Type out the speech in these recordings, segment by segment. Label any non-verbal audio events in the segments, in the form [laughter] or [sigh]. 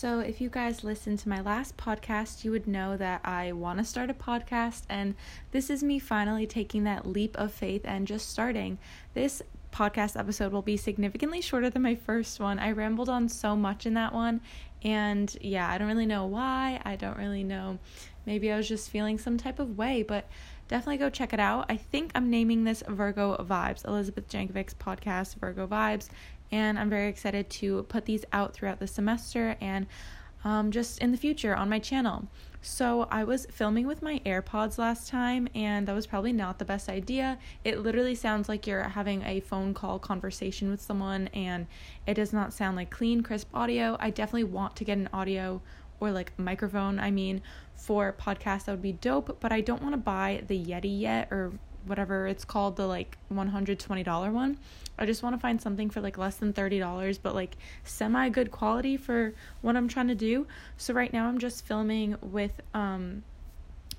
So, if you guys listened to my last podcast, you would know that I want to start a podcast, and this is me finally taking that leap of faith and just starting. This podcast episode will be significantly shorter than my first one. I rambled on so much in that one, and yeah, I don't really know why. I don't really know. Maybe I was just feeling some type of way, but definitely go check it out. I think I'm naming this Virgo Vibes, Elizabeth Jankovic's podcast, Virgo Vibes and I'm very excited to put these out throughout the semester and um, just in the future on my channel. So, I was filming with my AirPods last time, and that was probably not the best idea. It literally sounds like you're having a phone call conversation with someone, and it does not sound like clean, crisp audio. I definitely want to get an audio or like microphone, I mean, for podcasts that would be dope, but I don't want to buy the Yeti yet or whatever it's called, the like $120 one. I just want to find something for like less than $30, but like semi good quality for what I'm trying to do. So right now I'm just filming with um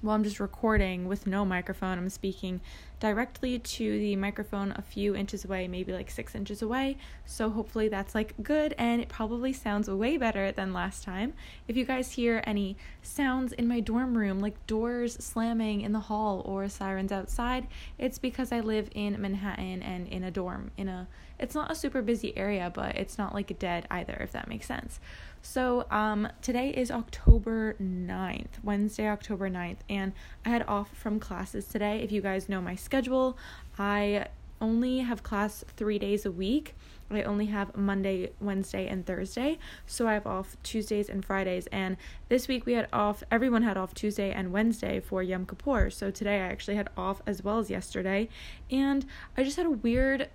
well, I'm just recording with no microphone. I'm speaking directly to the microphone a few inches away, maybe like six inches away. So hopefully that's like good and it probably sounds way better than last time. If you guys hear any sounds in my dorm room, like doors slamming in the hall or sirens outside, it's because I live in Manhattan and in a dorm. In a, it's not a super busy area, but it's not like dead either, if that makes sense. So, um, today is October 9th, Wednesday, October 9th, and I had off from classes today. If you guys know my schedule, I only have class three days a week. I only have Monday, Wednesday, and Thursday. So I have off Tuesdays and Fridays. And this week we had off, everyone had off Tuesday and Wednesday for Yom Kippur. So today I actually had off as well as yesterday. And I just had a weird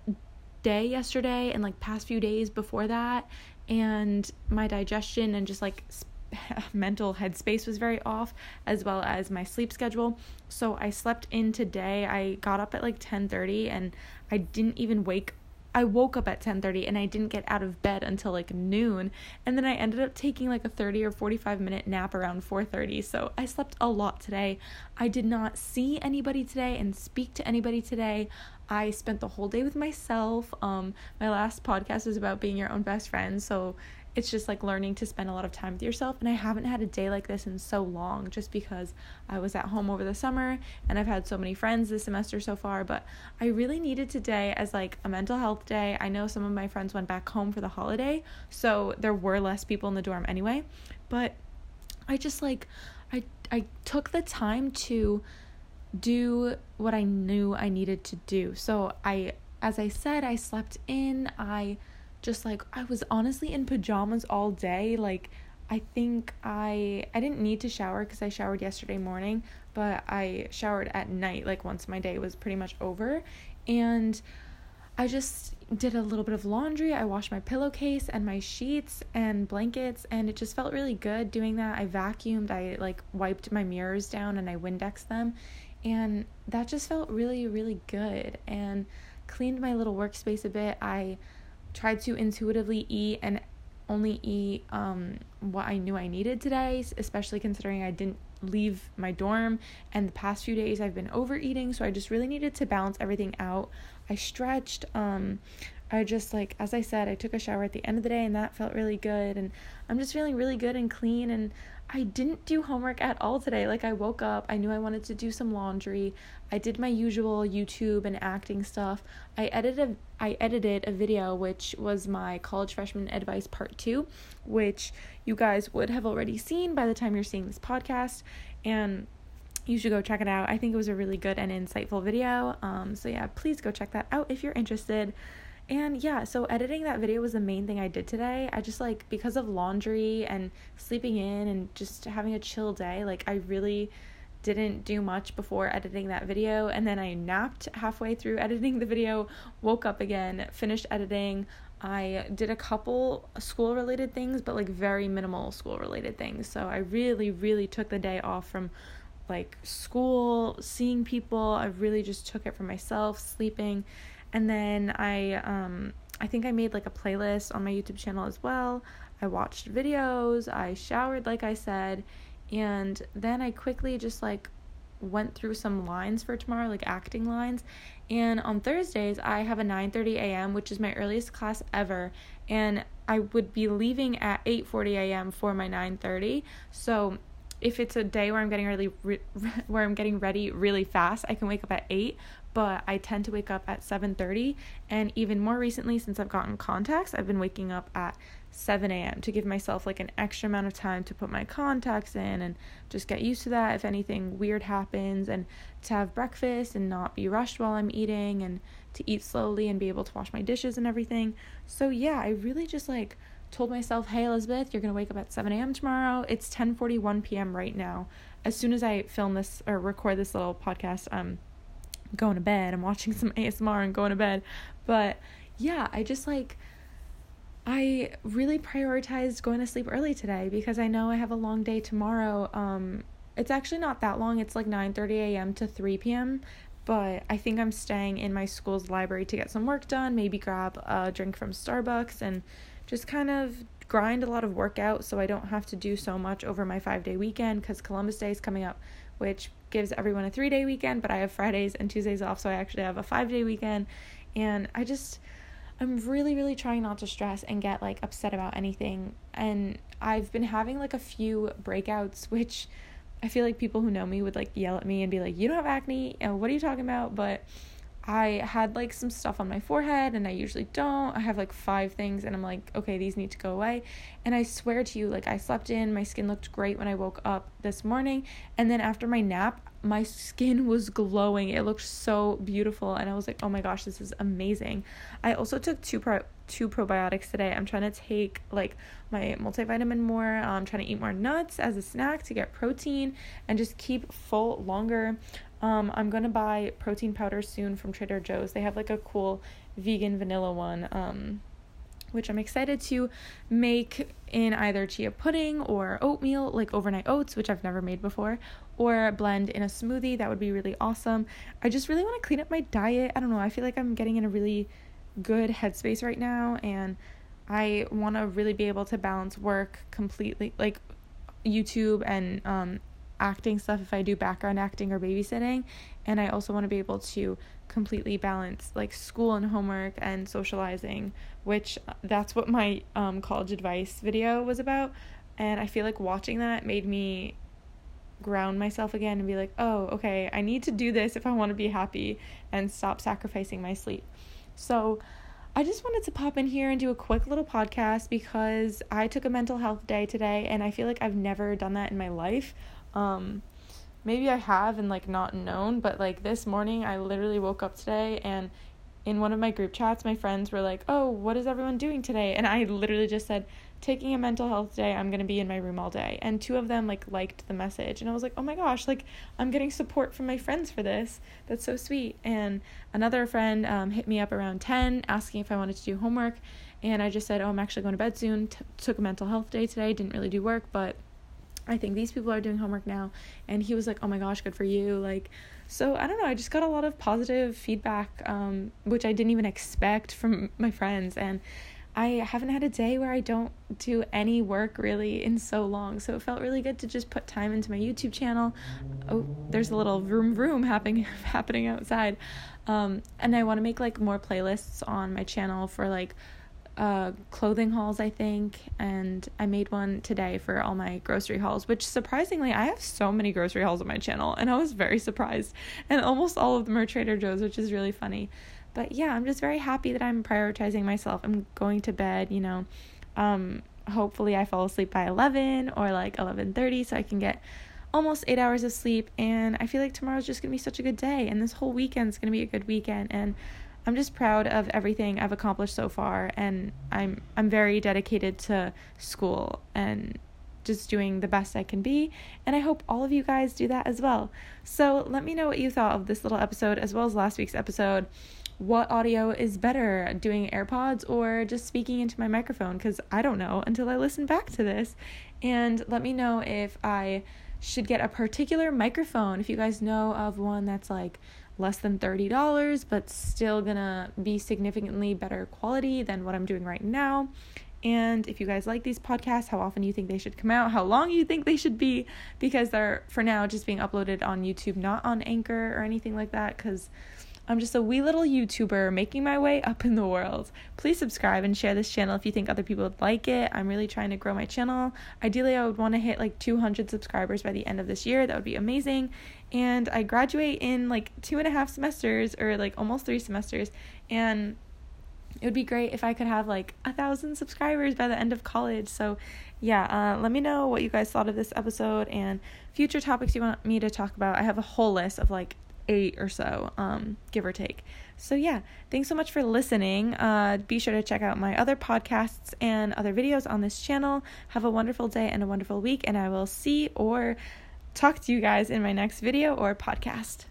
day yesterday and like past few days before that and my digestion and just like [laughs] mental headspace was very off as well as my sleep schedule. So i slept in today. I got up at like 10:30 and i didn't even wake I woke up at 10:30 and I didn't get out of bed until like noon and then I ended up taking like a 30 or 45 minute nap around 4:30 so I slept a lot today. I did not see anybody today and speak to anybody today. I spent the whole day with myself. Um my last podcast was about being your own best friend so it's just like learning to spend a lot of time with yourself and i haven't had a day like this in so long just because i was at home over the summer and i've had so many friends this semester so far but i really needed today as like a mental health day. I know some of my friends went back home for the holiday so there were less people in the dorm anyway but i just like i i took the time to do what i knew i needed to do. So i as i said i slept in i just like I was honestly in pajamas all day. Like I think I I didn't need to shower cuz I showered yesterday morning, but I showered at night like once my day was pretty much over and I just did a little bit of laundry. I washed my pillowcase and my sheets and blankets and it just felt really good doing that. I vacuumed, I like wiped my mirrors down and I Windexed them and that just felt really really good and cleaned my little workspace a bit. I tried to intuitively eat and only eat um, what I knew I needed today, especially considering I didn't leave my dorm and the past few days I've been overeating, so I just really needed to balance everything out. I stretched, um, I just like as I said, I took a shower at the end of the day and that felt really good and I'm just feeling really good and clean and I didn't do homework at all today. Like I woke up, I knew I wanted to do some laundry. I did my usual YouTube and acting stuff. I edited I edited a video which was my college freshman advice part 2, which you guys would have already seen by the time you're seeing this podcast and you should go check it out. I think it was a really good and insightful video. Um so yeah, please go check that out if you're interested. And yeah, so editing that video was the main thing I did today. I just like because of laundry and sleeping in and just having a chill day, like I really didn't do much before editing that video and then I napped halfway through editing the video, woke up again, finished editing. I did a couple school related things, but like very minimal school related things. So I really really took the day off from like school, seeing people. I really just took it for myself, sleeping and then I um I think I made like a playlist on my YouTube channel as well. I watched videos, I showered like I said, and then I quickly just like went through some lines for tomorrow, like acting lines. And on Thursdays, I have a 9:30 a.m., which is my earliest class ever, and I would be leaving at 8:40 a.m. for my 9:30. So if it's a day where I'm getting really re- [laughs] where I'm getting ready really fast, I can wake up at 8, but I tend to wake up at 7:30 and even more recently since I've gotten contacts, I've been waking up at 7 a.m. to give myself like an extra amount of time to put my contacts in and just get used to that if anything weird happens and to have breakfast and not be rushed while I'm eating and to eat slowly and be able to wash my dishes and everything. So yeah, I really just like told myself, "Hey Elizabeth, you're going to wake up at 7 a.m. tomorrow. It's 10:41 p.m. right now. As soon as I film this or record this little podcast, I'm going to bed. I'm watching some [laughs] ASMR and going to bed. But yeah, I just like I really prioritized going to sleep early today because I know I have a long day tomorrow. Um, it's actually not that long. It's like 9:30 a.m. to 3 p.m. But I think I'm staying in my school's library to get some work done, maybe grab a drink from Starbucks and just kind of grind a lot of work out so I don't have to do so much over my 5-day weekend cuz Columbus Day is coming up, which gives everyone a 3-day weekend, but I have Fridays and Tuesdays off, so I actually have a 5-day weekend and I just I'm really, really trying not to stress and get like upset about anything. And I've been having like a few breakouts, which I feel like people who know me would like yell at me and be like, You don't have acne. What are you talking about? But I had like some stuff on my forehead and I usually don't. I have like five things and I'm like, okay, these need to go away. And I swear to you, like I slept in, my skin looked great when I woke up this morning. And then after my nap, my skin was glowing. It looked so beautiful and I was like, "Oh my gosh, this is amazing." I also took two pro- two probiotics today. I'm trying to take like my multivitamin more. I'm trying to eat more nuts as a snack to get protein and just keep full longer. Um, I'm gonna buy protein powder soon from Trader Joe's. They have like a cool vegan vanilla one. Um, which I'm excited to make in either chia pudding or oatmeal, like overnight oats, which I've never made before, or blend in a smoothie. That would be really awesome. I just really want to clean up my diet. I don't know. I feel like I'm getting in a really good headspace right now, and I want to really be able to balance work completely, like YouTube and um, acting stuff if I do background acting or babysitting. And I also want to be able to completely balance like school and homework and socializing, which uh, that's what my um, college advice video was about. And I feel like watching that made me ground myself again and be like, oh, okay, I need to do this if I want to be happy and stop sacrificing my sleep. So, I just wanted to pop in here and do a quick little podcast because I took a mental health day today and I feel like I've never done that in my life. Um, maybe I have and like not known, but like this morning I literally woke up today and in one of my group chats my friends were like, "Oh, what is everyone doing today?" And I literally just said, "Taking a mental health day. I'm going to be in my room all day." And two of them like liked the message and I was like, "Oh my gosh, like I'm getting support from my friends for this. That's so sweet." And another friend um, hit me up around 10 asking if I wanted to do homework and I just said, "Oh, I'm actually going to bed soon." T- took a mental health day today. Didn't really do work, but I think these people are doing homework now. And he was like, oh my gosh, good for you. Like, so I don't know. I just got a lot of positive feedback, um, which I didn't even expect from my friends. And I haven't had a day where I don't do any work really in so long. So it felt really good to just put time into my YouTube channel. Oh, there's a little room vroom happening [laughs] happening outside. Um, and I want to make like more playlists on my channel for like uh, clothing hauls, I think, and I made one today for all my grocery hauls, which surprisingly, I have so many grocery hauls on my channel, and I was very surprised. And almost all of them are Trader Joe's, which is really funny. But yeah, I'm just very happy that I'm prioritizing myself. I'm going to bed, you know. Um, hopefully, I fall asleep by 11 or like 11:30, so I can get almost eight hours of sleep. And I feel like tomorrow's just gonna be such a good day, and this whole weekend's gonna be a good weekend. And I'm just proud of everything I've accomplished so far and I'm I'm very dedicated to school and just doing the best I can be and I hope all of you guys do that as well. So let me know what you thought of this little episode as well as last week's episode. What audio is better, doing AirPods or just speaking into my microphone cuz I don't know until I listen back to this. And let me know if I should get a particular microphone if you guys know of one that's like less than $30 but still gonna be significantly better quality than what I'm doing right now. And if you guys like these podcasts, how often you think they should come out, how long you think they should be, because they're for now just being uploaded on YouTube, not on Anchor or anything like that, because I'm just a wee little YouTuber making my way up in the world. Please subscribe and share this channel if you think other people would like it. I'm really trying to grow my channel. Ideally, I would want to hit like 200 subscribers by the end of this year. That would be amazing. And I graduate in like two and a half semesters or like almost three semesters. And it would be great if I could have like a thousand subscribers by the end of college. So, yeah, uh, let me know what you guys thought of this episode and future topics you want me to talk about. I have a whole list of like eight or so, um, give or take. So, yeah, thanks so much for listening. Uh, be sure to check out my other podcasts and other videos on this channel. Have a wonderful day and a wonderful week, and I will see or talk to you guys in my next video or podcast.